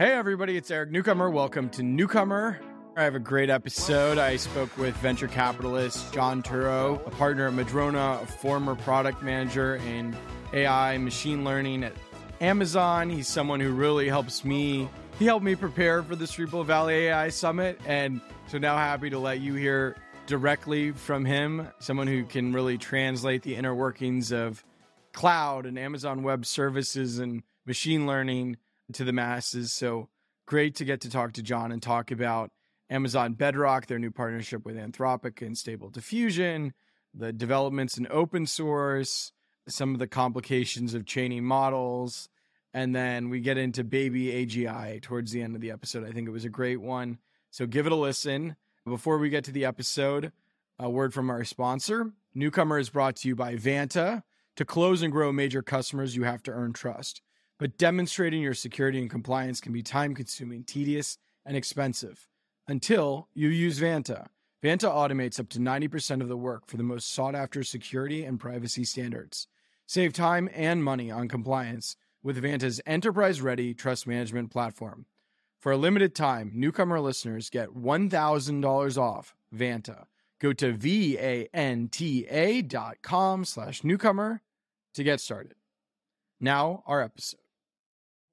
Hey, everybody, it's Eric Newcomer. Welcome to Newcomer. I have a great episode. I spoke with venture capitalist Jon Turow, a partner at Madrona, a former product manager in AI machine learning at Amazon. He's someone who really helps me. He helped me prepare for the Cerebral Valley AI Summit. And so now happy to let you hear directly from him, someone who can really translate the inner workings of cloud and Amazon Web Services and machine learning to the masses. So great to get to talk to Jon and talk about Amazon Bedrock, their new partnership with Anthropic and Stable Diffusion, the developments in open source, some of the complications of chaining models, and then we get into BabyAGI towards the end of the episode. I think it was a great one. So give it a listen. Before we get to the episode, a word from our sponsor. Newcomer is brought to you by Vanta. To close and grow major customers, you have to earn trust. But demonstrating your security and compliance can be time consuming, tedious, and expensive until you use Vanta. Vanta automates up to 90% of the work for the most sought after security and privacy standards. Save time and money on compliance with Vanta's enterprise ready trust management platform. For a limited time, newcomer listeners get $1,000 off Vanta. Go to V-A-N-T-A dot com slash newcomer to get started. Now, our episode.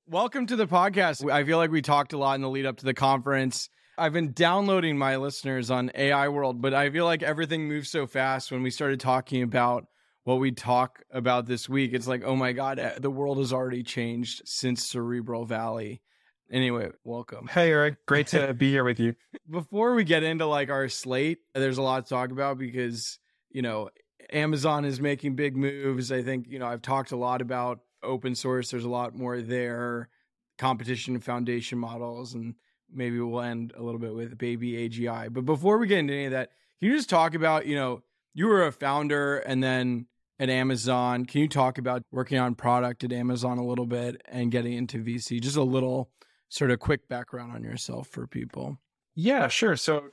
Welcome to the podcast. I feel like we talked a lot in the lead up to the conference. I've been downloading my listeners on AI World, but I feel like everything moves so fast when we started talking about what we talk about this week. It's like, oh my God, eh, the world has already changed since Cerebral Valley. Anyway, welcome. Hey, Eric. Great to be here with you. Before we get into like our slate, there's a lot to talk about because, you know, Amazon is making big moves. I think, you know, I've talked a lot about open source. There's a lot more there, competition foundation models, and maybe we'll end a little bit with BabyAGI. But before we get into any of that, can you just talk about, you know, you were a founder and then at Amazon. Can you talk about working on product at Amazon a little bit and getting into VC? Just a little sort of quick background on yourself for people. Yeah, sure. So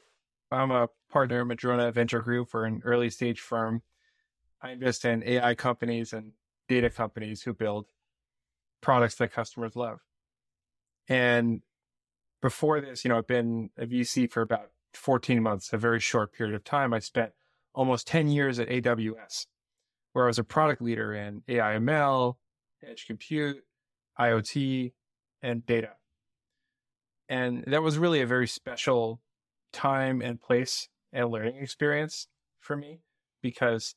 I'm a partner at Madrona Venture Group for an early stage firm. I invest in AI companies and data companies who build products that customers love. And before this, you know, I've been a VC for about 14 months, a very short period of time. I spent almost 10 years at AWS, where I was a product leader in AI ML, edge compute, IoT, and data. And that was really a very special time and place and learning experience for me because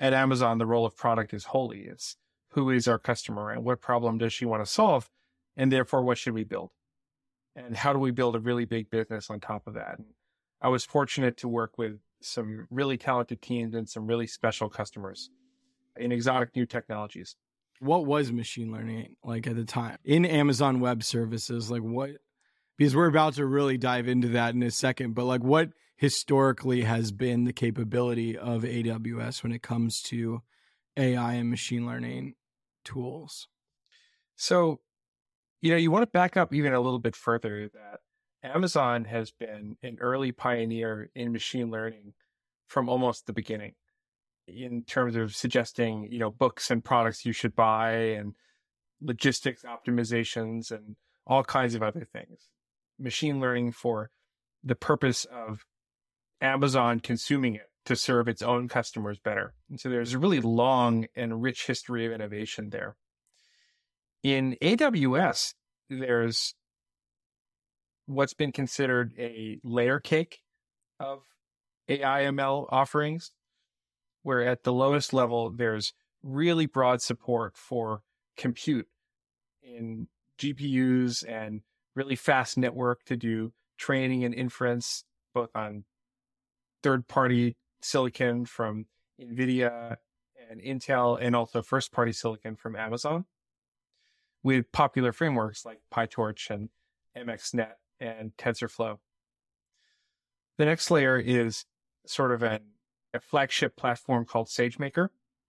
at Amazon, the role of product is holy. It's who is our customer and what problem does she want to solve? And therefore, what should we build? And how do we build a really big business on top of that? I was fortunate to work with some really talented teams and some really special customers in exotic new technologies. What was machine learning like at the time in Amazon Web Services? Like, what because we're about to really dive into that in a second. But like, what historically has been the capability of AWS when it comes to AI and machine learning tools? So, you know, you want to back up even a little bit further that Amazon has been an early pioneer in machine learning from almost the beginning in terms of suggesting, you know, books and products you should buy and logistics optimizations and all kinds of other things machine learning for the purpose of Amazon consuming it to serve its own customers better. And so there's a really long and rich history of innovation there. In AWS, there's what's been considered a layer cake of AI ML offerings, where at the lowest level, there's really broad support for compute in GPUs and really fast network to do training and inference, both on third party silicon from NVIDIA and Intel, and also first party silicon from Amazon with popular frameworks like PyTorch and MXNet and TensorFlow. The next layer is sort of an, a flagship platform called SageMaker.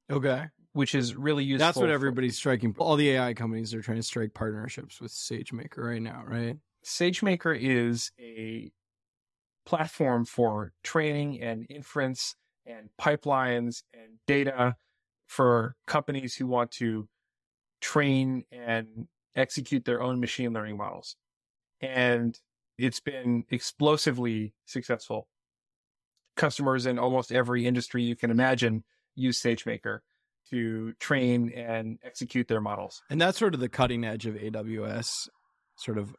Okay which is really useful. That's what everybody's striking. All the AI companies are trying to strike partnerships with SageMaker right now, right? SageMaker is a platform for training and inference and pipelines and data for companies who want to train and execute their own machine learning models. And it's been explosively successful. Customers in almost every industry you can imagine use SageMaker to train and execute their models. And that's sort of the cutting edge of AWS, sort of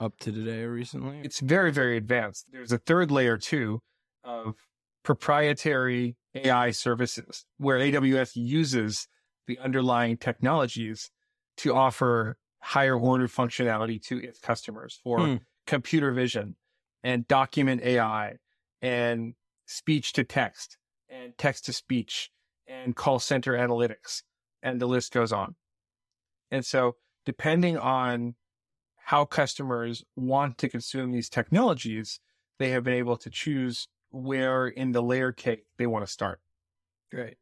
up to today or recently. It's very, very advanced. There's a third layer too of proprietary AI services where AWS uses the underlying technologies to offer higher order functionality to its customers for hmm. computer vision and document AI and speech to text and text to speech and call center analytics. And the list goes on. And so depending on how customers want to consume these technologies, they have been able to choose where in the layer cake they want to start. Great.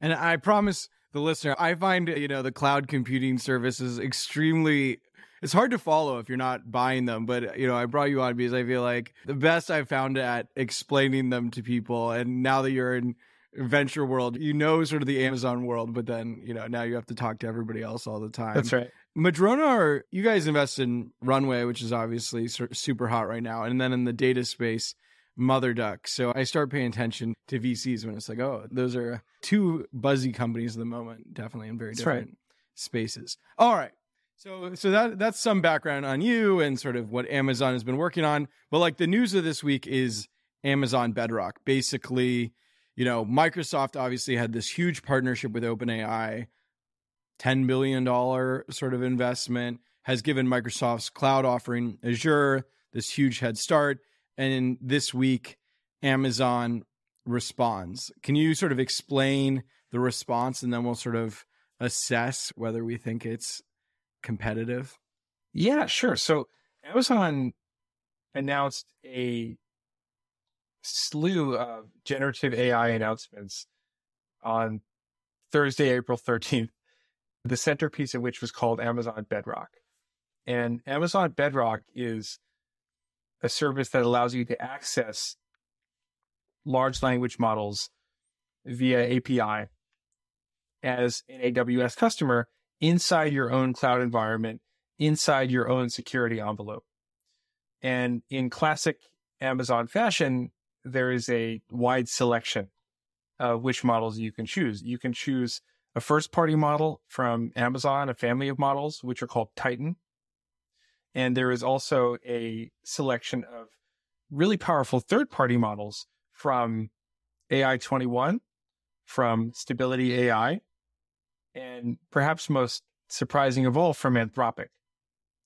And I promise the listener, I find, you know, the cloud computing services extremely it's hard to follow if you're not buying them, but you know, I brought you on because I feel like the best I've found at explaining them to people and now that you're in venture world, you know sort of the Amazon world, but then, you know, now you have to talk to everybody else all the time. That's right. Madrona, are, you guys invest in Runway, which is obviously super hot right now, and then in the data space, MotherDuck. So I start paying attention to VCs when it's like, oh, those are two buzzy companies at the moment, definitely in very different right. spaces. All right. So so that that's some background on you and sort of what Amazon has been working on. But like the news of this week is Amazon Bedrock. Basically, you know, Microsoft obviously had this huge partnership with OpenAI, $10 billion sort of investment, has given Microsoft's cloud offering Azure this huge head start. And this week, Amazon responds. Can you sort of explain the response and then we'll sort of assess whether we think it's competitive? Yeah, sure. So Amazon announced a slew of generative AI announcements on Thursday, April 13th, the centerpiece of which was called Amazon Bedrock. And Amazon Bedrock is a service that allows you to access large language models via API as an AWS customer inside your own cloud environment, inside your own security envelope. And in classic Amazon fashion, there is a wide selection of which models you can choose. You can choose a first party model from Amazon, a family of models, which are called Titan. And there is also a selection of really powerful third party models from AI21, from Stability AI, and perhaps most surprising of all from Anthropic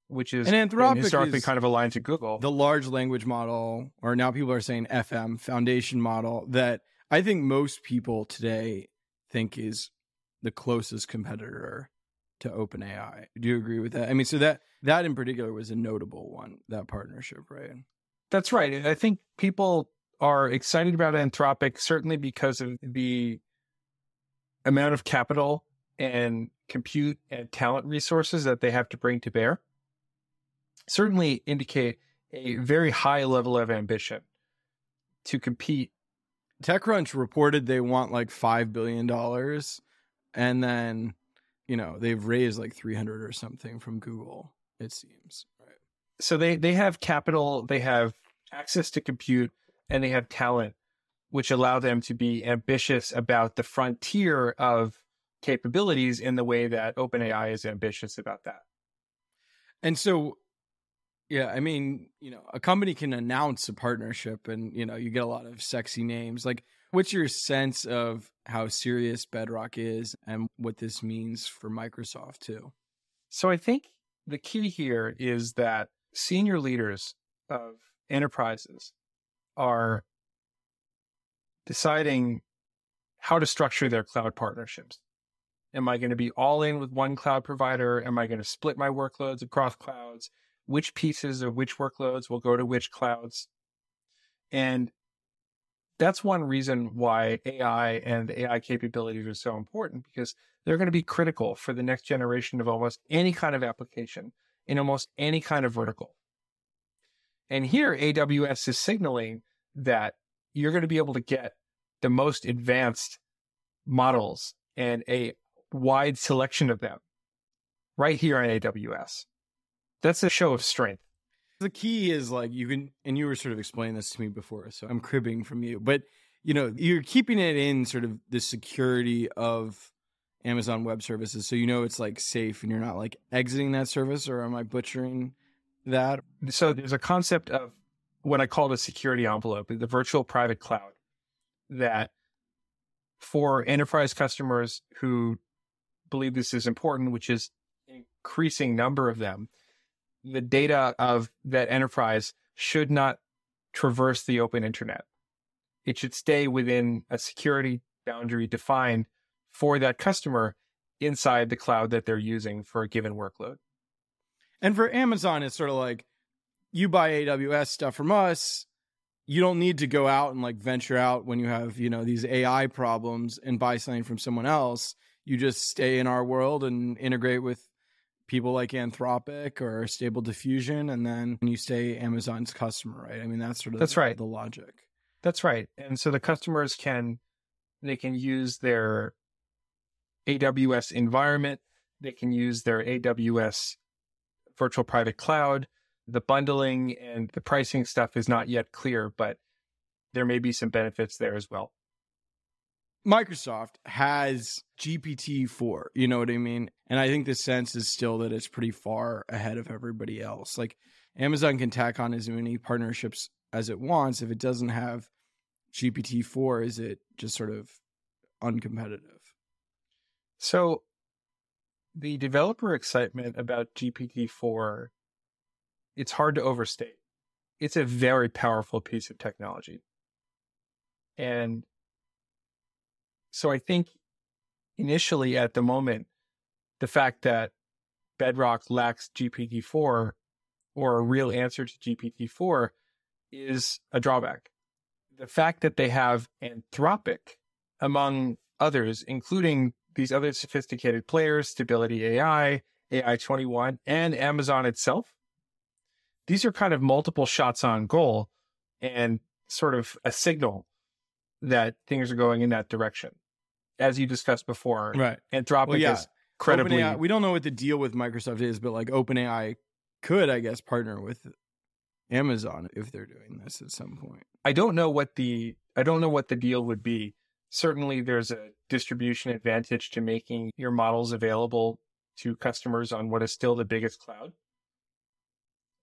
which is and Anthropic historically kind of aligned to Google. The large language model, or now people are saying FM foundation model, that I think most people today think is the closest competitor to OpenAI. Do you agree with that? I mean, so that that in particular was a notable one, that partnership, right? That's right. I think people are excited about Anthropic certainly because of the amount of capital and compute and talent resources that they have to bring to bear certainly indicate a very high level of ambition to compete. TechCrunch reported they want like $5 billion and then, you know, they've raised like 300 or something from Google, it seems. Right. So they, they have capital, they have access to compute, and they have talent, which allow them to be ambitious about the frontier of capabilities in the way that OpenAI is ambitious about that. And so yeah, I mean, you know, a company can announce a partnership and, you know, you get a lot of sexy names. Like, what's your sense of how serious Bedrock is and what this means for Microsoft, too? So, I think the key here is that senior leaders of enterprises are deciding how to structure their cloud partnerships. Am I going to be all in with one cloud provider? Am I going to split my workloads across clouds? which pieces of which workloads will go to which clouds. And that's one reason why AI and AI capabilities are so important because they're going to be critical for the next generation of almost any kind of application in almost any kind of vertical. And here, AWS is signaling that you're going to be able to get the most advanced models and a wide selection of them right here on AWS. That's a show of strength. The key is like you can, and you were sort of explaining this to me before, so I'm cribbing from you, but you know, you're keeping it in sort of the security of Amazon Web Services, so you know it's like safe, and you're not like exiting that service, or am I butchering that? So there's a concept of what I call the security envelope, the virtual private cloud, that for enterprise customers who believe this is important, which is increasing number of them, the data of that enterprise should not traverse the open internet. It should stay within a security boundary defined for that customer inside the cloud that they're using for a given workload. And for Amazon, it's sort of like you buy AWS stuff from us. You don't need to go out and like venture out when you have, you know, these AI problems and buy something from someone else. You just stay in our world and integrate with people like Anthropic or Stable Diffusion, and then you stay Amazon's customer, right? I mean, that's sort of that's the, right. The logic. That's right. And so the customers can they can use their AWS environment. They can use their AWS virtual private cloud. The bundling and the pricing stuff is not yet clear, but there may be some benefits there as well. Microsoft has GPT 4, you know what I mean? And I think the sense is still that it's pretty far ahead of everybody else. Like Amazon can tack on as many partnerships as it wants. If it doesn't have GPT 4, is it just sort of uncompetitive? So the developer excitement about GPT 4, it's hard to overstate. It's a very powerful piece of technology. And so I think initially at the moment, the fact that Bedrock lacks GPT 4 or a real answer to GPT 4 is a drawback. The fact that they have Anthropic among others, including these other sophisticated players, Stability AI, AI21, and Amazon itself, these are kind of multiple shots on goal and sort of a signal that things are going in that direction as you discussed before, right? Anthropic well, yeah. is credibly. OpenAI, we don't know what the deal with Microsoft is, but like OpenAI could, I guess, partner with Amazon if they're doing this at some point. I don't know what the I don't know what the deal would be. Certainly, there's a distribution advantage to making your models available to customers on what is still the biggest cloud.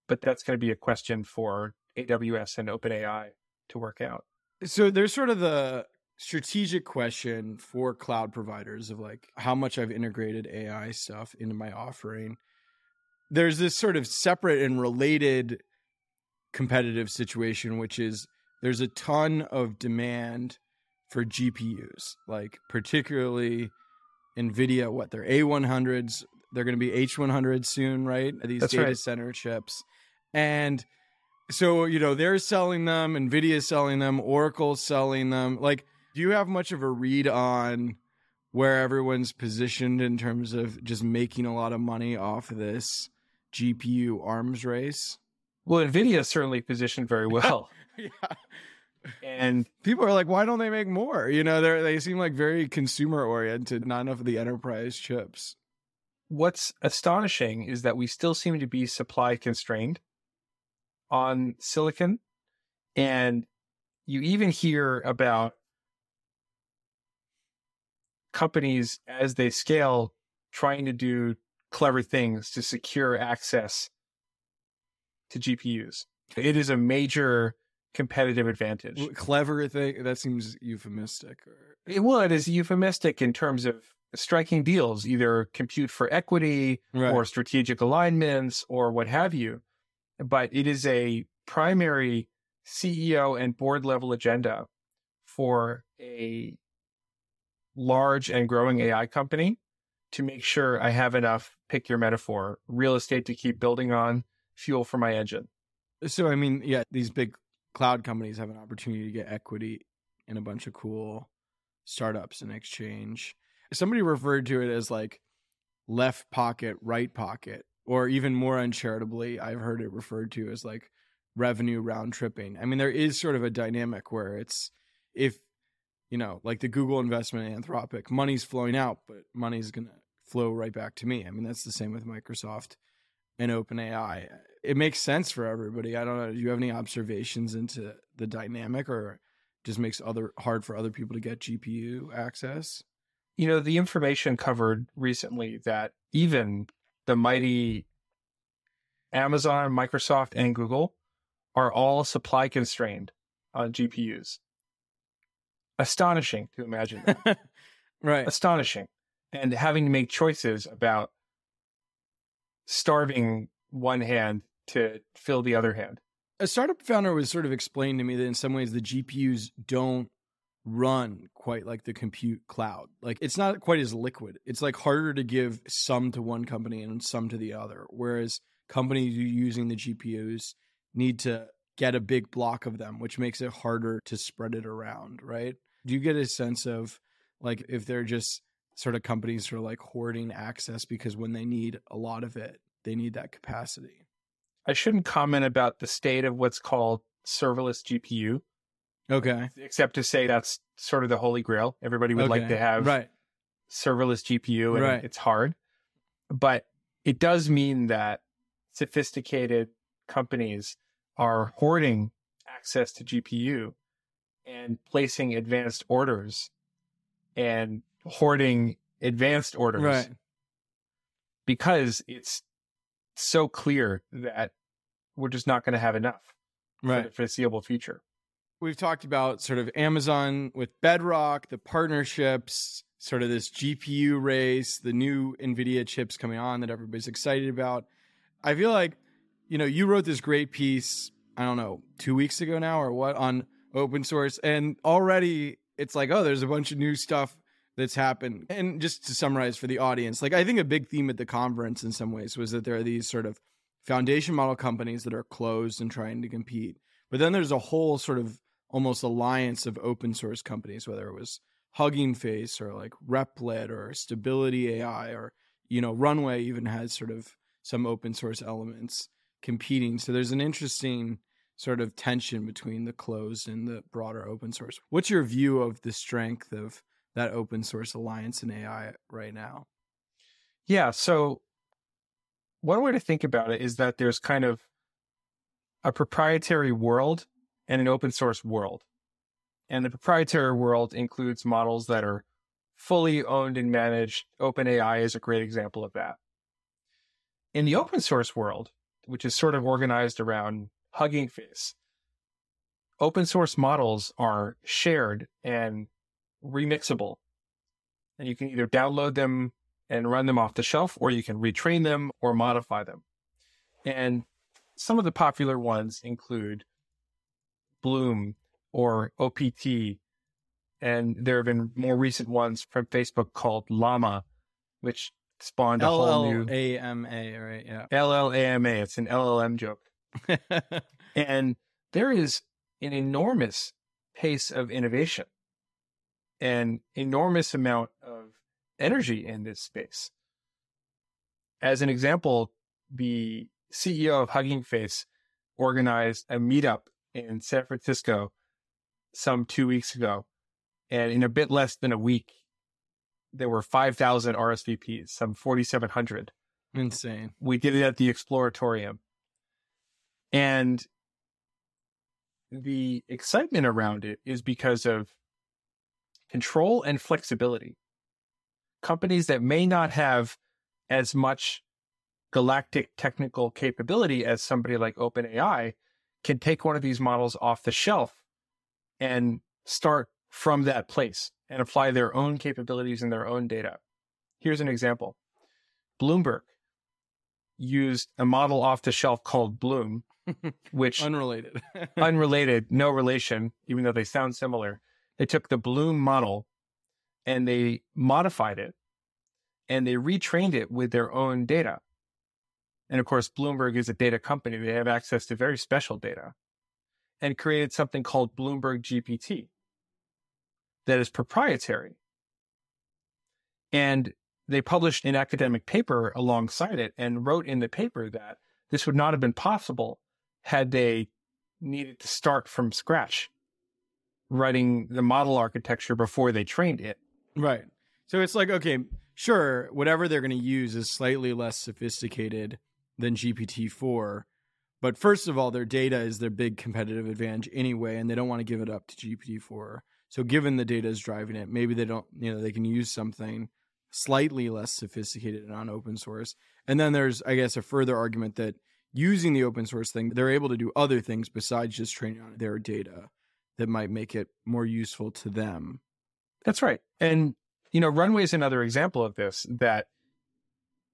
But that's going to be a question for AWS and OpenAI to work out. So there's sort of the strategic question for cloud providers of like how much I've integrated AI stuff into my offering. There's this sort of separate and related competitive situation, which is there's a ton of demand for GPUs, like particularly NVIDIA, what they're A100s, they're going to be H100 soon, right? These That's data right. center chips. And so, you know, they're selling them, NVIDIA's selling them, Oracle's selling them. Like, do you have much of a read on where everyone's positioned in terms of just making a lot of money off of this GPU arms race? Well, Nvidia is certainly positioned very well. yeah. And people are like, why don't they make more? You know, they they seem like very consumer oriented, not enough of the enterprise chips. What's astonishing is that we still seem to be supply constrained on silicon. And you even hear about companies as they scale trying to do clever things to secure access to GPUs. It is a major competitive advantage. Clever thing that seems euphemistic. Or... It, it is euphemistic in terms of striking deals, either compute for equity right. or strategic alignments or what have you. But it is a primary CEO and board level agenda for a large and growing AI company to make sure I have enough, pick your metaphor, real estate to keep building on, fuel for my engine. So, I mean, yeah, these big cloud companies have an opportunity to get equity in a bunch of cool startups in exchange. Somebody referred to it as like left pocket, right pocket, or even more uncharitably, I've heard it referred to as like revenue round tripping. I mean, there is sort of a dynamic where it's if you know, like the Google investment in Anthropic, money's flowing out, but money's going to flow right back to me. I mean, that's the same with Microsoft and OpenAI. it makes sense for everybody. I don't know. Do you have any observations into the dynamic or just makes other hard for other people to get GPU access? You know, the information covered recently that even the mighty Amazon, Microsoft, and Google are all supply constrained on GPUs. Astonishing to imagine that. right. Astonishing. And having to make choices about starving one hand to fill the other hand. A startup founder was sort of explained to me that in some ways the GPUs don't run quite like the compute cloud. Like it's not quite as liquid. It's like harder to give some to one company and some to the other. Whereas companies using the GPUs need to get a big block of them, which makes it harder to spread it around, right? Do you get a sense of like if they're just sort of companies are like hoarding access because when they need a lot of it, they need that capacity? I shouldn't comment about the state of what's called serverless GPU. Okay. Except to say that's sort of the holy grail. Everybody would okay. like to have right. serverless GPU and right. it's hard. But it does mean that sophisticated companies are hoarding access to GPU and placing advanced orders and hoarding advanced orders. Right. Because it's so clear that we're just not going to have enough right. for the foreseeable future. We've talked about sort of Amazon with Bedrock, the partnerships, sort of this GPU race, the new NVIDIA chips coming on that everybody's excited about. I feel like, you know, you wrote this great piece, I don't know, two weeks ago now or what, on open source. And already it's like, oh, there's a bunch of new stuff that's happened. And just to summarize for the audience, like I think a big theme at the conference in some ways was that there are these sort of foundation model companies that are closed and trying to compete. But then there's a whole sort of almost alliance of open source companies, whether it was Hugging Face or like Replit or Stability AI or, you know, Runway even has sort of some open source elements competing. So there's an interesting sort of tension between the closed and the broader open source. What's your view of the strength of that open source alliance in AI right now? Yeah. So one way to think about it is that there's kind of a proprietary world and an open source world. And the proprietary world includes models that are fully owned and managed. OpenAI is a great example of that. In the open source world, which is sort of organized around Hugging Face, open source models are shared and remixable. And you can either download them and run them off the shelf, or you can retrain them or modify them. And some of the popular ones include Bloom or OPT. And there have been more recent ones from Facebook called Llama, which spawned a whole new LLAMA, right? Yeah. LLAMA. It's an LLM joke. and there is an enormous pace of innovation an enormous amount of energy in this space. As an example, the CEO of Hugging Face organized a meetup in San Francisco some two weeks ago. And in a bit less than a week, there were 5,000 RSVPs, some 4,700. Insane. We did it at the Exploratorium. And the excitement around it is because of control and flexibility. Companies that may not have as much galactic technical capability as somebody like OpenAI can take one of these models off the shelf and start from that place and apply their own capabilities and their own data. Here's an example. Bloomberg used a model off the shelf called Bloom, which unrelated, unrelated, no relation, even though they sound similar, they took the Bloom model and they modified it and they retrained it with their own data. And of course, Bloomberg is a data company. They have access to very special data and created something called Bloomberg GPT that is proprietary. And they published an academic paper alongside it and wrote in the paper that this would not have been possible had they needed to start from scratch writing the model architecture before they trained it. Right. So it's like, okay, sure, whatever they're going to use is slightly less sophisticated than GPT-4, But first of all, their data is their big competitive advantage anyway, and they don't want to give it up to GPT-4. So given the data is driving it, maybe they don't, you know, they can use something slightly less sophisticated and on open source. And then there's, I guess, a further argument that using the open source thing, they're able to do other things besides just training on their data that might make it more useful to them. That's right. And, you know, Runway is another example of this that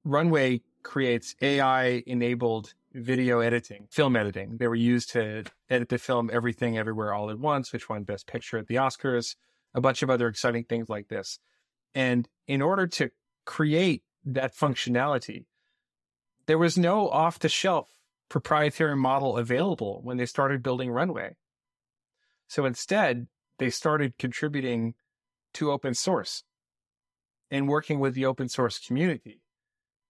Runway creates AI enabled video editing, film editing. They were used to edit the film Everything Everywhere All at Once, which won Best Picture at the Oscars, a bunch of other exciting things like this. And in order to create that functionality, there was no off the shelf proprietary model available when they started building Runway. So instead, they started contributing to open source and working with the open source community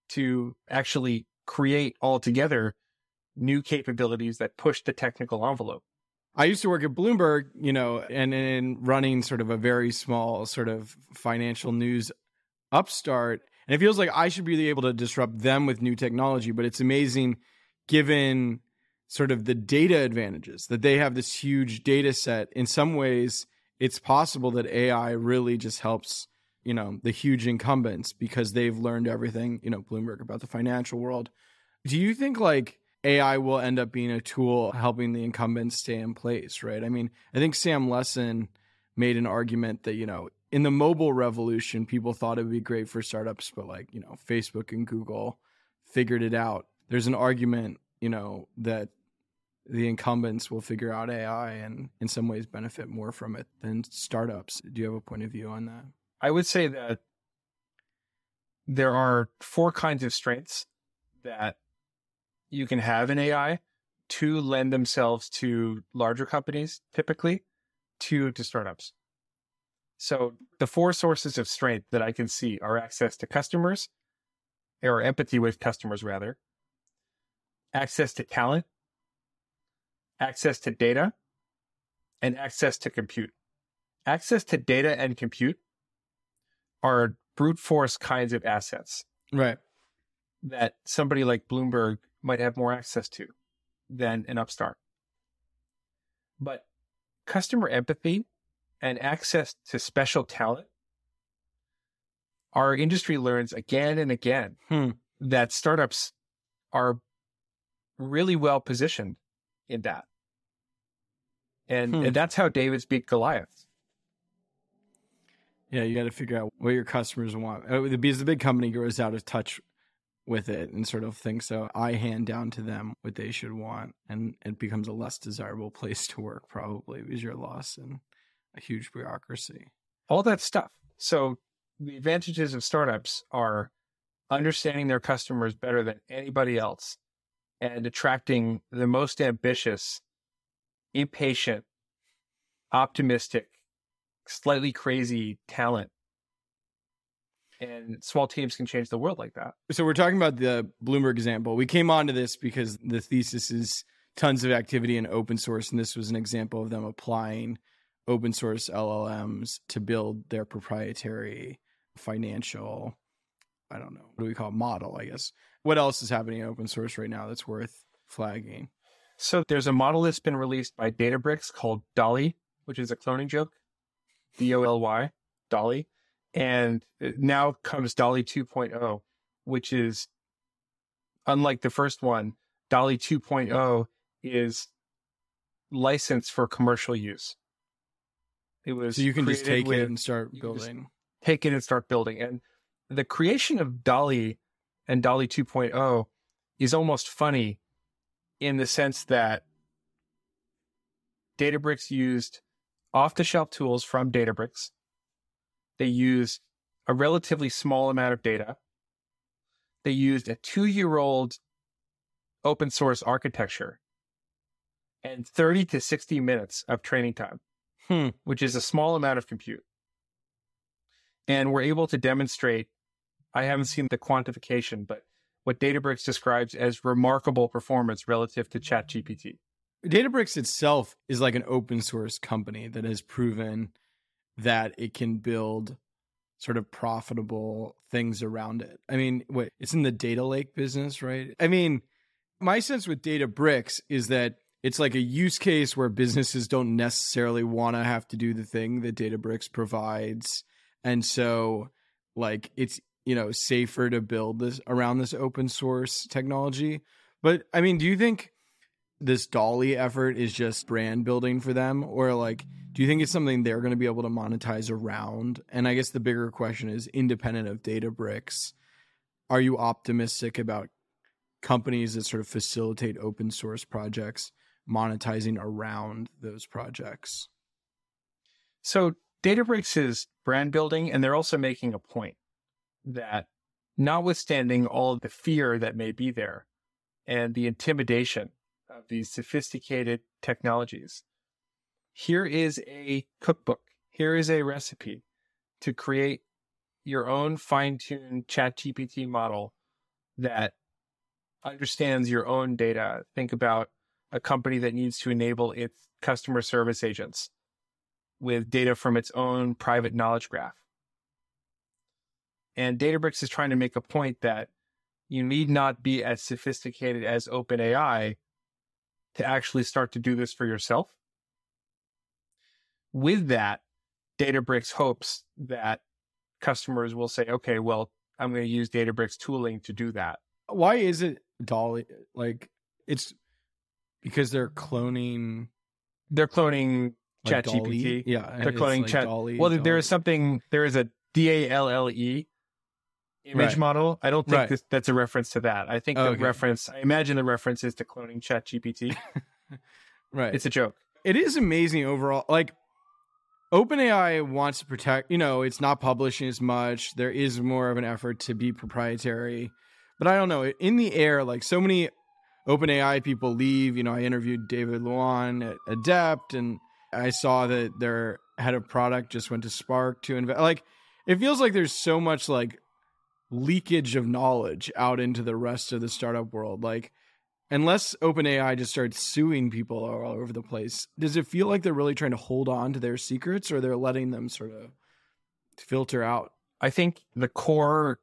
to actually create altogether new capabilities that push the technical envelope. I used to work at Bloomberg, you know, and in running sort of a very small sort of financial news upstart. And it feels like I should be able to disrupt them with new technology, but it's amazing given sort of the data advantages that they have this huge data set. In some ways, it's possible that AI really just helps you know the huge incumbents because they've learned everything you know bloomberg about the financial world. Do you think like ai will end up being a tool helping the incumbents stay in place right? I mean i think sam lessin made an argument that you know in the mobile revolution people thought it would be great for startups but like you know facebook and google figured it out. There's an argument you know that the incumbents will figure out ai and in some ways benefit more from it than startups. Do you have a point of view on that I would say that there are four kinds of strengths that you can have in AI to lend themselves to larger companies, typically, to to startups. So the four sources of strength that I can see are access to customers, or empathy with customers rather, access to talent, access to data, and access to compute. Access to data and compute are brute force kinds of assets. Right. That somebody like Bloomberg might have more access to than an upstart. But customer empathy and access to special talent, our industry learns again and again hmm. that startups are really well positioned in that. And, hmm. and that's how David's beat Goliath. Yeah, you got to figure out what your customers want. Uh, because the big company grows out of touch with it and sort of thinks so I hand down to them what they should want and it becomes a less desirable place to work probably because you're lost in a huge bureaucracy. All that stuff. So the advantages of startups are understanding their customers better than anybody else and attracting the most ambitious, impatient, optimistic, slightly crazy talent. And small teams can change the world like that. So we're talking about the Bloomberg example. We came onto this because the thesis is tons of activity in open source, and this was an example of them applying open source LLMs to build their proprietary financial, I don't know, what do we call it? model, I guess. What else is happening in open source right now that's worth flagging? So there's a model that's been released by Databricks called Dolly, which is a cloning joke. D O L Y, Dolly. And now comes Dolly 2.0, which is unlike the first one, Dolly 2.0 is licensed for commercial use. It was so you can just take with, it and start building. Take it and start building. And the creation of Dolly and Dolly 2.0 is almost funny in the sense that Databricks used off the shelf tools from Databricks. They used a relatively small amount of data. They used a two year old open source architecture and 30 to 60 minutes of training time, hmm. which is a small amount of compute. And we're able to demonstrate, I haven't seen the quantification, but what Databricks describes as remarkable performance relative to ChatGPT. Databricks itself is like an open source company that has proven that it can build sort of profitable things around it. I mean, wait, it's in the data lake business, right? I mean, My sense with Databricks is that it's like a use case where businesses don't necessarily want to have to do the thing that Databricks provides. And so like it's, you know, safer to build this around this open source technology. But I mean, do you think this Dolly effort is just brand building for them or like do you think it's something they're going to be able to monetize around? And I guess the bigger question is independent of Databricks, are you optimistic about companies that sort of facilitate open source projects monetizing around those projects? So Databricks is brand building and they're also making a point that notwithstanding all the fear that may be there and the intimidation of these sophisticated technologies, here is a cookbook. Here is a recipe to create your own fine-tuned chat GPT model that understands your own data. Think about a company that needs to enable its customer service agents with data from its own private knowledge graph. And Databricks is trying to make a point that you need not be as sophisticated as OpenAI to actually start to do this for yourself. With that, Databricks hopes that customers will say, okay, well, I'm going to use Databricks tooling to do that. Why is it Dolly? Like, it's because they're cloning. They're cloning like ChatGPT. Yeah, They're cloning like Chat. DALL-E, well, there DALL-E. something. There is a D A L L E image Right. model. I don't think Right. this, that's a reference to that. I think the Okay. reference. I imagine the reference is to cloning ChatGPT. right. it's a joke. it is amazing overall. Like OpenAI wants to protect, you know, it's not publishing as much. There is more of an effort to be proprietary. But I don't know, in the air, like so many OpenAI people leave. You know, I interviewed David Luan at Adept and I saw that their head of product just went to Spark to invest. Like, it feels like there's so much like leakage of knowledge out into the rest of the startup world. Like, unless OpenAI just starts suing people all over the place, does it feel like they're really trying to hold on to their secrets or they're letting them sort of filter out? I think the core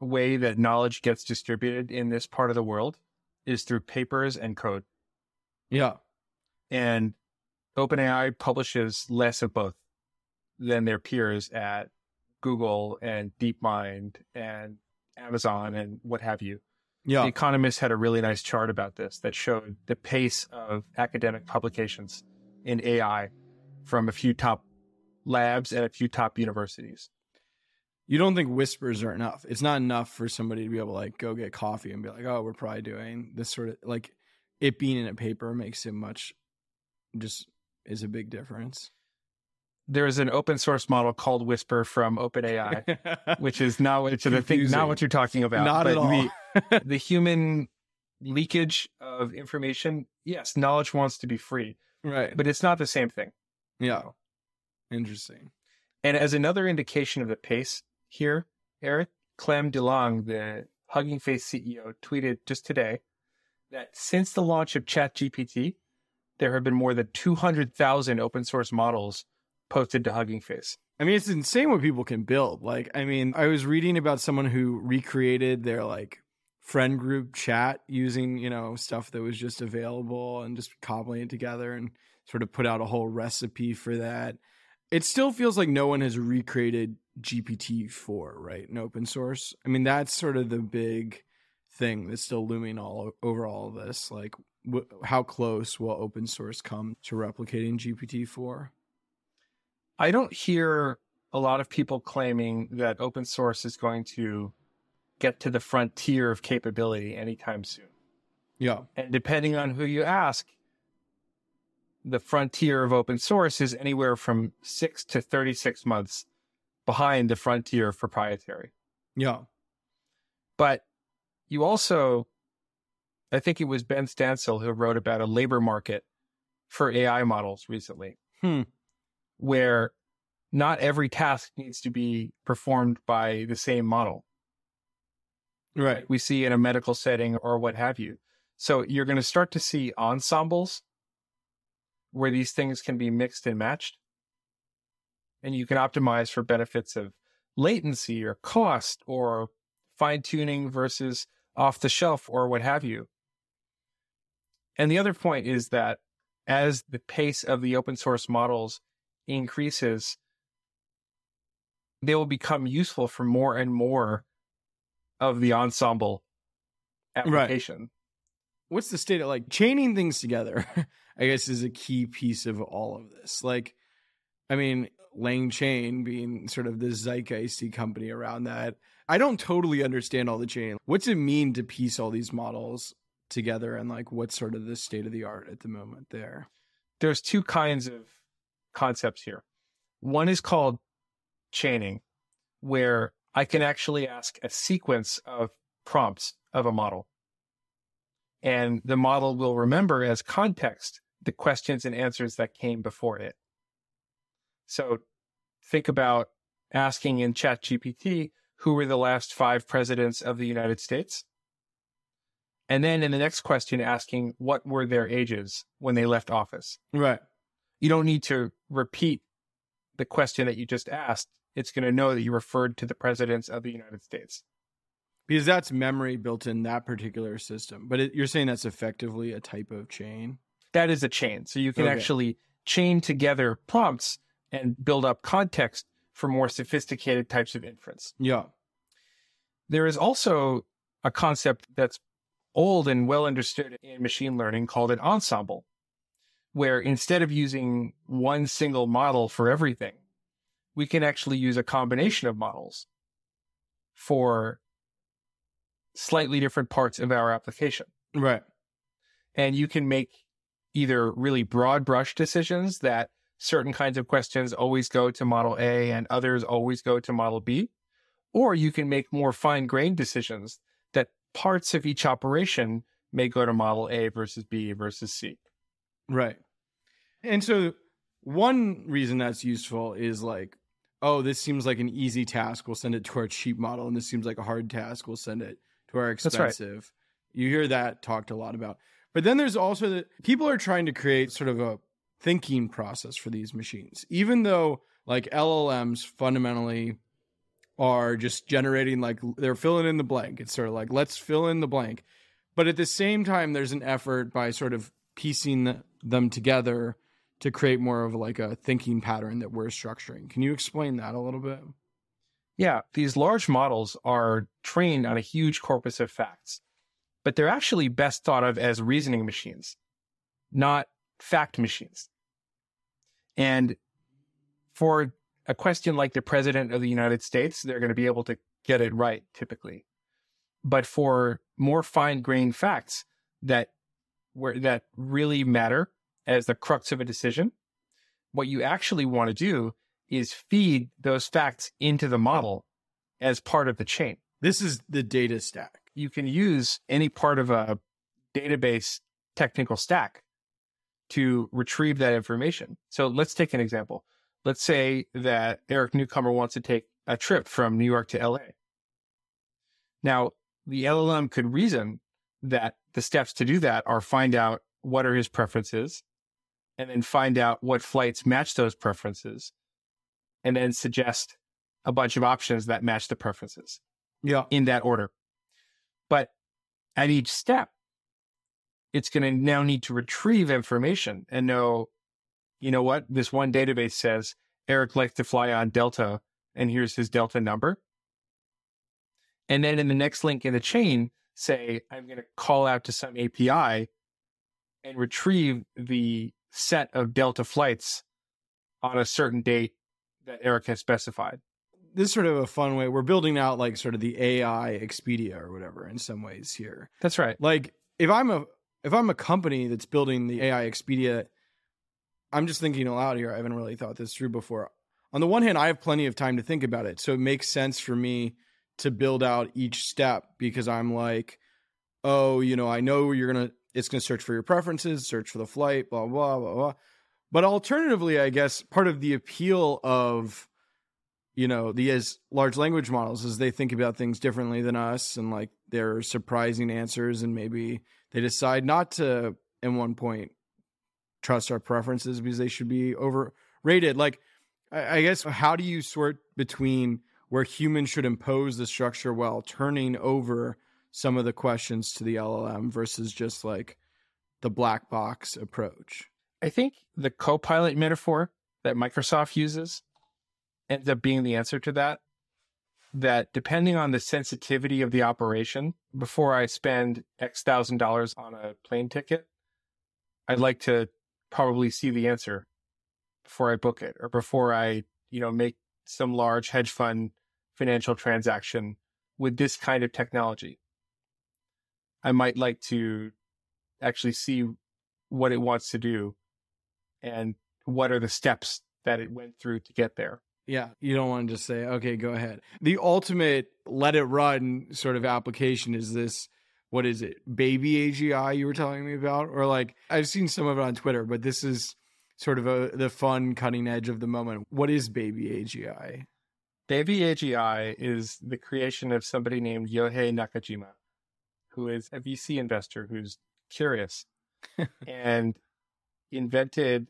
way that knowledge gets distributed in this part of the world is through papers and code. Yeah. And OpenAI publishes less of both than their peers at Google and DeepMind and Amazon and what have you. Yeah. The Economist had a really nice chart about this that showed the pace of academic publications in AI from a few top labs and a few top universities. You don't think whispers are enough. It's not enough for somebody to be able to like go get coffee and be like, oh, we're probably doing this sort of like it being in a paper makes it much just is a big difference. There is an open source model called Whisper from OpenAI, which is not what, the thing, not what you're talking about. Not but at all. The, the human leakage of information, yes, knowledge wants to be free, right. but it's not the same thing. yeah. Interesting. And as another indication of the pace here, Eric, Clem Delangue, the Hugging Face CEO, tweeted just today that since the launch of ChatGPT, there have been more than 200,000 open source models posted to Hugging Face. I mean, it's insane what people can build. Like, I mean, I was reading about someone who recreated their like friend group chat using, you know, stuff that was just available and just cobbling it together and sort of put out a whole recipe for that. It still feels like no one has recreated GPT 4, right? In open source. I mean, that's sort of the big thing that's still looming all over all of this. Like, wh- how close will open source come to replicating GPT 4? I don't hear a lot of people claiming that open source is going to get to the frontier of capability anytime soon. Yeah. And depending on who you ask, the frontier of open source is anywhere from six to 36 months behind the frontier of proprietary. Yeah. But you also, I think it was Benn Stancil who wrote about a labor market for AI models recently, Hmm. Where not every task needs to be performed by the same model. Right. we see in a medical setting or what have you. So you're going to start to see ensembles where these things can be mixed and matched. And you can optimize for benefits of latency or cost or fine tuning versus off the shelf or what have you. And the other point is that as the pace of the open source models increases, they will become useful for more and more of the ensemble application. Right. What's the state of like chaining things together? I guess is a key piece of all of this. Like, I mean, LangChain being sort of the zeitgeisty company around that. I don't totally understand all the chain. What's it mean to piece all these models together and like what's sort of the state of the art at the moment there? There's two kinds of concepts here. One is called chaining, where I can actually ask a sequence of prompts of a model. And the model will remember as context the questions and answers that came before it. So think about asking in ChatGPT, who were the last five presidents of the United States? And then in the next question, asking what were their ages when they left office? Right. You don't need to repeat the question that you just asked. It's going to know that you referred to the presidents of the United States. Because that's memory built in that particular system. But it, you're saying that's effectively a type of chain? That is a chain. So you can okay. actually chain together prompts and build up context for more sophisticated types of inference. Yeah. There is also a concept that's old and well understood in machine learning called an ensemble, where instead of using one single model for everything, we can actually use a combination of models for slightly different parts of our application. Right. And you can make either really broad brush decisions that certain kinds of questions always go to model A and others always go to model B, or you can make more fine grained decisions that parts of each operation may go to model A versus B versus C. Right. And so one reason that's useful is like, oh, this seems like an easy task. We'll send it to our cheap model. And this seems like a hard task. We'll send it to our expensive. Right. You hear that talked a lot about. But then there's also that people are trying to create sort of a thinking process for these machines, even though like LLMs fundamentally are just generating like they're filling in the blank. It's sort of like let's fill in the blank. But at the same time, there's an effort by sort of piecing them together to create more of like a thinking pattern that we're structuring. Can you explain that a little bit? Yeah, these large models are trained on a huge corpus of facts, but they're actually best thought of as reasoning machines, not fact machines. And for a question like the president of the United States, they're going to be able to get it right typically. But for more fine grained facts that where that really matter as the crux of a decision, what you actually want to do is feed those facts into the model as part of the chain. This is the data stack. You can use any part of a database technical stack to retrieve that information. So let's take an example let's say that Eric Newcomer wants to take a trip from New York to LA. Now, the LLM could reason that the steps to do that are find out what are his preferences and then find out what flights match those preferences and then suggest a bunch of options that match the preferences. Yeah. In that order. But at each step, it's going to now need to retrieve information and know you know what? This one database says Eric likes to fly on Delta, and here's his Delta number. And then in the next link in the chain, say, I'm going to call out to some API and retrieve the set of Delta flights on a certain date that Eric has specified. This is sort of a fun way. We're building out like sort of the AI Expedia or whatever in some ways here. That's right. Like if I'm a if I'm a company that's building the AI Expedia I'm just thinking aloud here. I haven't really thought this through before. On the one hand, I have plenty of time to think about it. So it makes sense for me to build out each step because I'm like, oh, you know, I know you're to, it's to search for your preferences, search for the flight, blah, blah, blah, blah. But alternatively, I guess part of the appeal of, you know, these large language models is they think about things differently than us and like they're surprising answers and maybe they decide not to, in one point, trust our preferences because they should be overrated. Like, I guess, how do you sort between where humans should impose the structure while turning over some of the questions to the LLM versus just like the black box approach. I think the co-pilot metaphor that Microsoft uses ends up being the answer to that. That depending on the sensitivity of the operation, before I spend X thousand dollars on a plane ticket, I'd like to probably see the answer before I book it or before I, you know, make some large hedge fund financial transaction with this kind of technology. I might like to actually see what it wants to do and what are the steps that it went through to get there. Yeah, you don't want to just say, okay, go ahead. The ultimate let it run sort of application is this what is it? BabyAGI you were telling me about or like I've seen some of it on Twitter, but this is sort of a the fun cutting edge of the moment. What is BabyAGI? Baby AGI is the creation of somebody named Yohei Nakajima, who is a VC investor who's curious and invented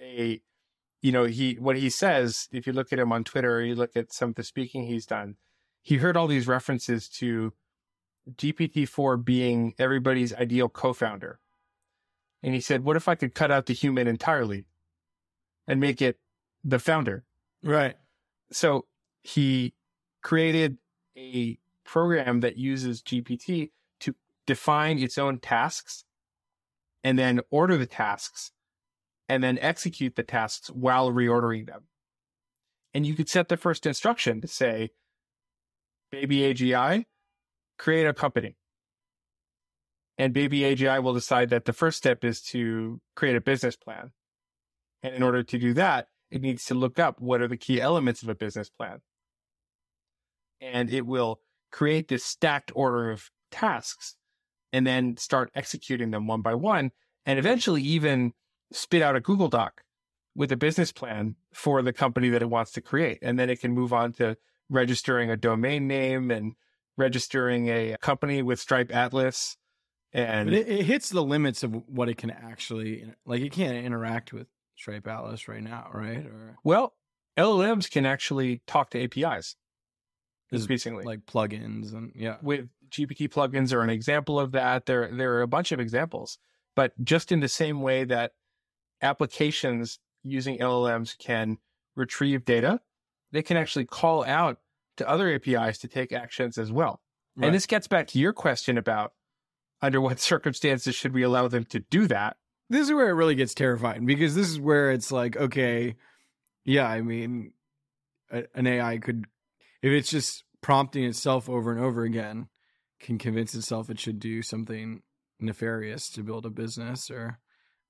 a you know he what he says if you look at him on twitter or you look at some of the speaking he's done he heard all these references to gpt-4 being everybody's ideal co-founder and he said what if i could cut out the human entirely and make it the founder Right. so he created a program that uses GPT to define its own tasks and then order the tasks and then execute the tasks while reordering them. And you could set the first instruction to say, BabyAGI, create a company. And BabyAGI will decide that the first step is to create a business plan. And in order to do that, it needs to look up what are the key elements of a business plan. And it will create this stacked order of tasks and then start executing them one by one and eventually even spit out a Google Doc with a business plan for the company that it wants to create. And then it can move on to registering a domain name and registering a company with Stripe Atlas. And it, it hits the limits of what it can actually like it can't interact with Stripe Atlas right now, right? Or well, LLMs can actually talk to APIs Is increasingly. like plugins and yeah. with GPT plugins are an example of that. There, there are a bunch of examples, but just in the same way that applications using LLMs can retrieve data, they can actually call out to other APIs to take actions as well. Right. And this gets back to your question about under what circumstances should we allow them to do that? this is where it really gets terrifying because this is where it's like, okay, yeah, I mean, a, an AI could, if it's just prompting itself over and over again, can convince itself it should do something nefarious to build a business, or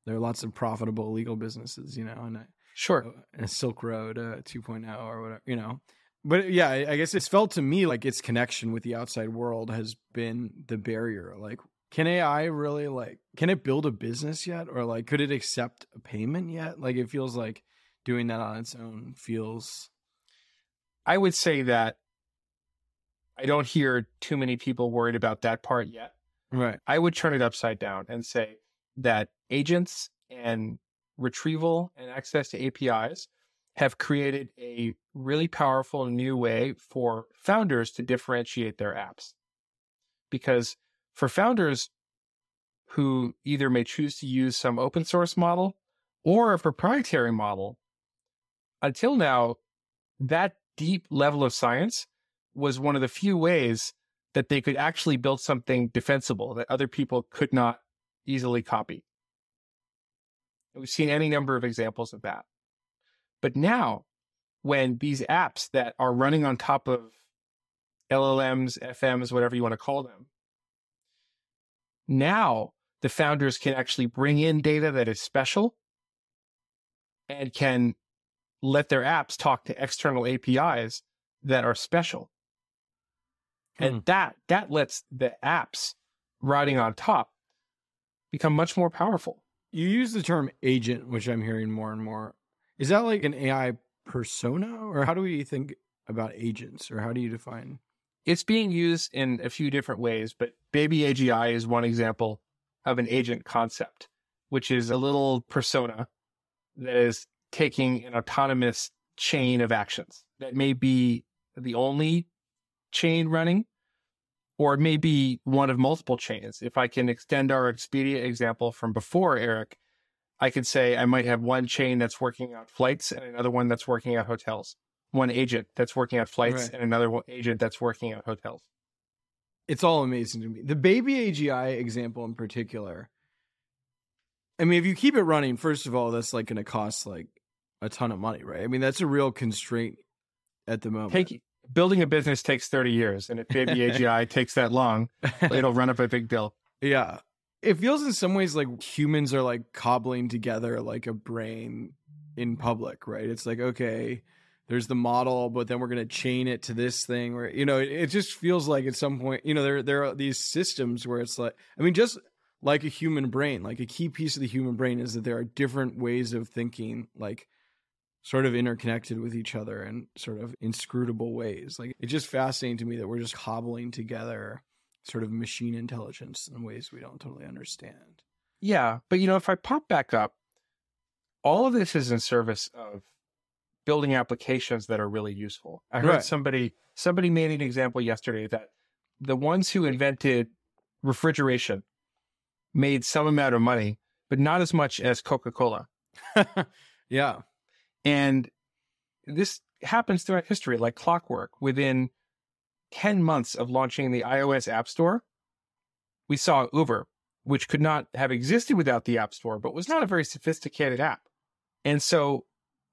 there are lots of profitable legal businesses, you know, and Sure. a Silk Road uh, 2.0 or whatever, you know. But yeah, I I guess it's felt to me like its connection with the outside world has been the barrier. Like, can AI really like can it build a business yet, or like could it accept a payment yet? Like, it feels like doing that on its own feels I would say that I don't hear too many people worried about that part yet. right. I would turn it upside down and say that agents and retrieval and access to APIs have created a really powerful new way for founders to differentiate their apps. Because for founders who either may choose to use some open source model or a proprietary model, until now, that deep level of science was one of the few ways that they could actually build something defensible that other people could not easily copy. And We've seen any number of examples of that. But now, when these apps that are running on top of LLMs, FMs, whatever you want to call them, now the founders can actually bring in data that is special and can let their apps talk to external APIs that are special. And hmm. that that lets the apps riding on top become much more powerful. You use the term agent, which I'm hearing more and more. Is that like an AI persona, or how do we think about agents, or how do you define? It's being used in a few different ways, but BabyAGI is one example of an agent concept, which is a little persona that is taking an autonomous chain of actions that may be the only chain running, or it may be one of multiple chains. If I can extend our Expedia example from before, Eric, I could say I might have one chain that's working out flights and another one that's working out hotels. One agent that's working out flights Right. and another agent that's working out hotels. It's all amazing to me. The BabyAGI example in particular. I mean, if you keep it running, first of all, that's like going to cost like a ton of money, right? I mean, that's a real constraint at the moment. Take building a business takes 30 years, and if Baby AGI takes that long, it'll run up a big bill. yeah. It feels in some ways like humans are like cobbling together like a brain in public, right? It's like, okay, there's the model, but then we're going to chain it to this thing where, you know, it, it just feels like at some point, you know, there, there are these systems where it's like, I mean, just like a human brain, like a key piece of the human brain is that there are different ways of thinking, like sort of interconnected with each other and sort of inscrutable ways. Like it's just fascinating to me that we're just cobbling together sort of machine intelligence in ways we don't totally understand. Yeah, but you know, if I pop back up, all of this is in service of building applications that are really useful. I heard Right. somebody somebody made an example yesterday that the ones who invented refrigeration made some amount of money, but not as much as Coca-Cola. yeah. And this happens throughout history like clockwork. Within 10 months of launching the iOS App Store, we saw Uber, which could not have existed without the App Store, but was not a very sophisticated app. And so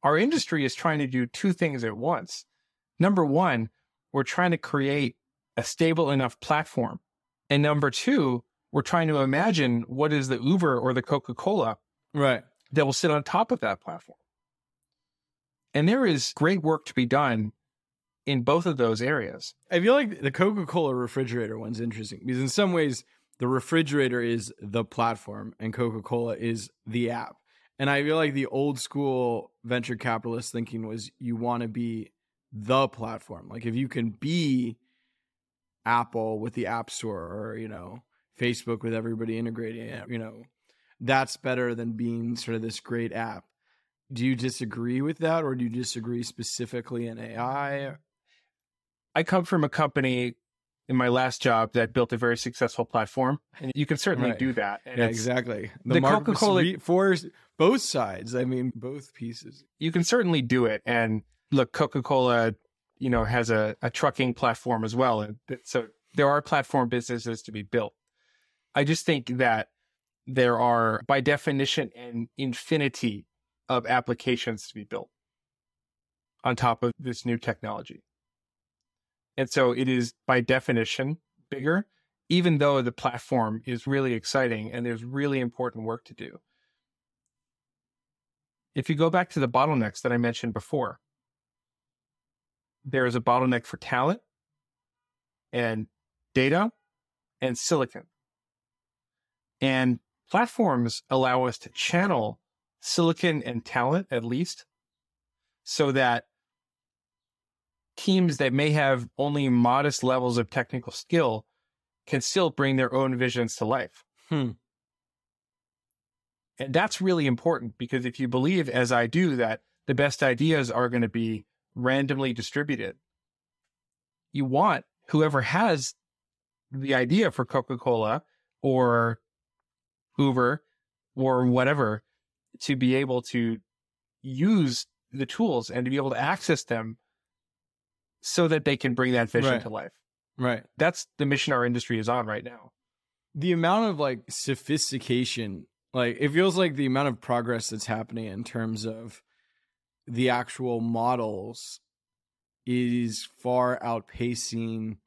our industry is trying to do two things at once. Number one, we're trying to create a stable enough platform. And number two, we're trying to imagine what is the Uber or the Coca Cola Right. that will sit on top of that platform. And there is great work to be done in both of those areas. I feel like the Coca Cola refrigerator one's interesting because in some ways the refrigerator is the platform and Coca Cola is the app. And I feel like the old school venture capitalist thinking was you want to be the platform. Like if you can be Apple with the App Store or, you know, Facebook with everybody integrating it, you know, that's better than being sort of this great app. Do you disagree with that or do you disagree specifically in AI? I come from a company in my last job that built a very successful platform, and you can certainly Right. do that. And Yeah, exactly. the was Coca-Cola- re- for both sides. I mean, both pieces. you can certainly do it. And look, Coca Cola, you know, has a, a trucking platform as well. And so there are platform businesses to be built. I just think that there are, by definition, an infinity of applications to be built on top of this new technology. And so it is, by definition, bigger, even though the platform is really exciting and there's really important work to do if you go back to the bottlenecks that I mentioned before, there is a bottleneck for talent and data and silicon. And platforms allow us to channel silicon and talent at least so that teams that may have only modest levels of technical skill can still bring their own visions to life. Hmm. And that's really important because if you believe, as I do, that the best ideas are going to be randomly distributed, you want whoever has the idea for Coca Cola or Uber or whatever to be able to use the tools and to be able to access them so that they can bring that vision Right. to life. Right. That's the mission our industry is on right now. The amount of like sophistication, like it feels like the amount of progress that's happening in terms of the actual models is far outpacing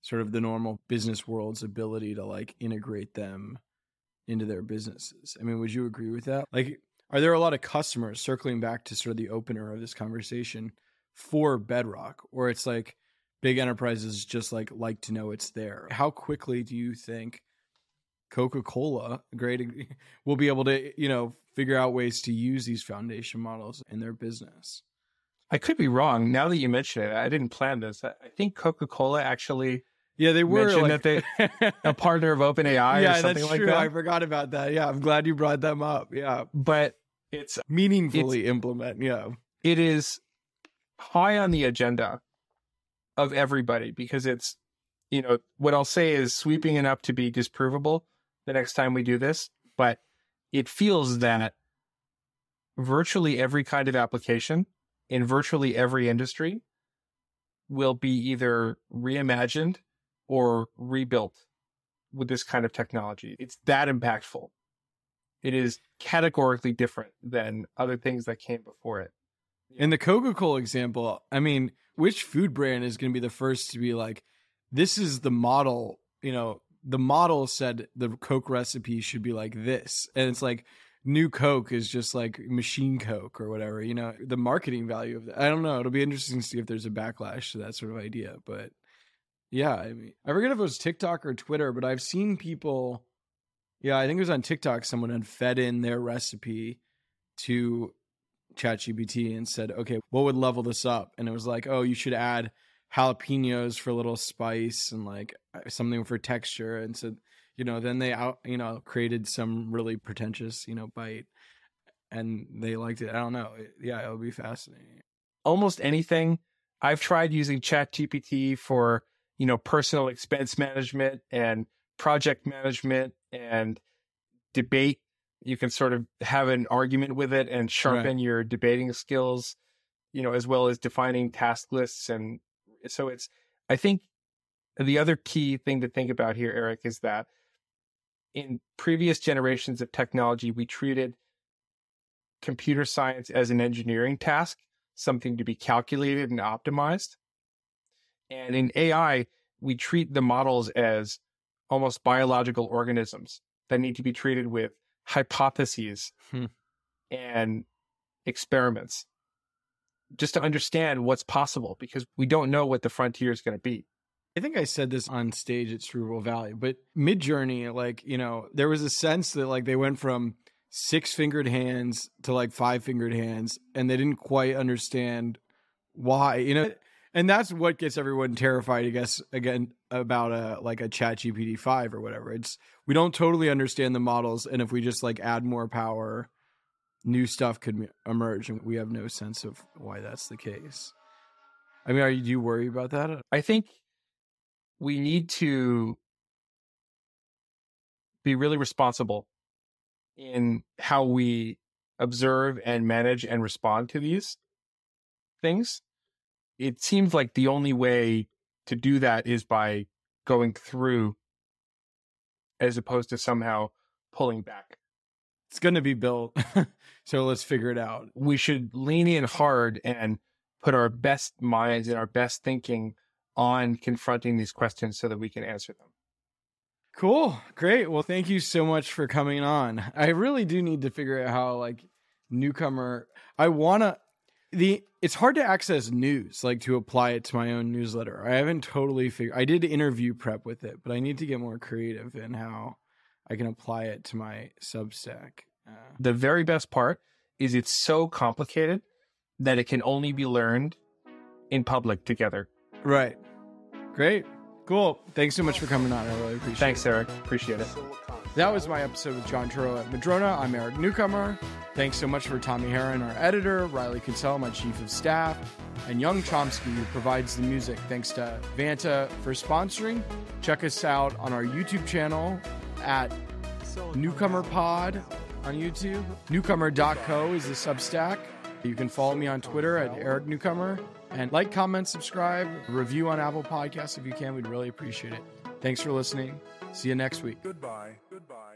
sort of the normal business world's ability to like integrate them into their businesses. I mean, would you agree with that? Like, are there a lot of customers circling back to sort of the opener of this conversation for Bedrock, or it's like big enterprises just like like to know it's there? How quickly do you think Coca Cola, great, will be able to you know figure out ways to use these foundation models in their business? I could be wrong. Now that you mention it, I didn't plan this. I think Coca Cola actually Yeah, they were like, that a partner of OpenAI yeah, or something that's like true. that. I forgot about that. Yeah, I'm glad you brought them up. Yeah, But it's meaningfully implement. Yeah, it is high on the agenda of everybody because it's you know, what I'll say is sweeping enough to be disprovable the next time we do this, but it feels that virtually every kind of application in virtually every industry will be either reimagined or rebuilt with this kind of technology. It's that impactful. It is categorically different than other things that came before it. In the Coca Cola example, I mean, which food brand is going to be the first to be like, this is the model, you know, the model said the Coke recipe should be like this. And it's like, new Coke is just like machine Coke or whatever, you know, the marketing value of that. I don't know. It'll be interesting to see if there's a backlash to that sort of idea. But yeah, I mean, I forget if it was TikTok or Twitter, but I've seen people. Yeah, I think it was on TikTok. Someone had fed in their recipe to ChatGPT and said, okay, what would level this up? And it was like, oh, you should add jalapenos for a little spice and like uh, something for texture. And so you know, then they out, you know, created some really pretentious, you know, bite and they liked it. I don't know. Yeah, it'll be fascinating. Almost anything. I've tried using ChatGPT for, you know, personal expense management and project management and debate. You can sort of have an argument with it and sharpen right. your debating skills, you know, as well as defining task lists. And so it's, I think the other key thing to think about here, Eric, is that in previous generations of technology, we treated computer science as an engineering task, something to be calculated and optimized. And in AI, we treat the models as almost biological organisms that need to be treated with hypotheses hmm. and experiments just to understand what's possible because we don't know what the frontier is going to be. I think I said this on stage at Cerebral Valley, but Midjourney, like, you know, there was a sense that like they went from six fingered hands to like five fingered hands and they didn't quite understand why, you know, and that's what gets everyone terrified, I guess, again, about a like a ChatGPT five or whatever. It's we don't totally understand the models, and if we just like add more power, new stuff could emerge, and we have no sense of why that's the case. I mean, are you do you worry about that? I think we need to be really responsible in how we observe and manage and respond to these things. It seems like the only way to do that is by going through as opposed to somehow pulling back. It's going to be built. so let's figure it out. We should lean in hard and put our best minds and our best thinking on confronting these questions so that we can answer them. Cool. Great. Well, thank you so much for coming on. I really do need to figure out how like newcomer I want to the it's hard to access news like to apply it to my own newsletter. I haven't totally figured I did interview prep with it, but I need to get more creative in how I can apply it to my Substack. Uh, the very best part is it's so complicated that it can only be learned in public together. Right. Great. Cool. Thanks so much for coming on. I really appreciate it. Thanks. Eric. Appreciate it. That was my episode with Jon Turow at Madrona. I'm Eric Newcomer. Thanks so much for Tommy Heron, our editor, Riley Konsella, my chief of staff, and Young Chomsky, who provides the music. Thanks to Vanta for sponsoring. Check us out on our YouTube channel at Newcomer Pod on YouTube. Newcomer.co is the Substack. You can follow me on Twitter at Eric Newcomer. And like, comment, subscribe, review on Apple Podcasts if you can. We'd really appreciate it. Thanks for listening. See you next week. Goodbye. Goodbye.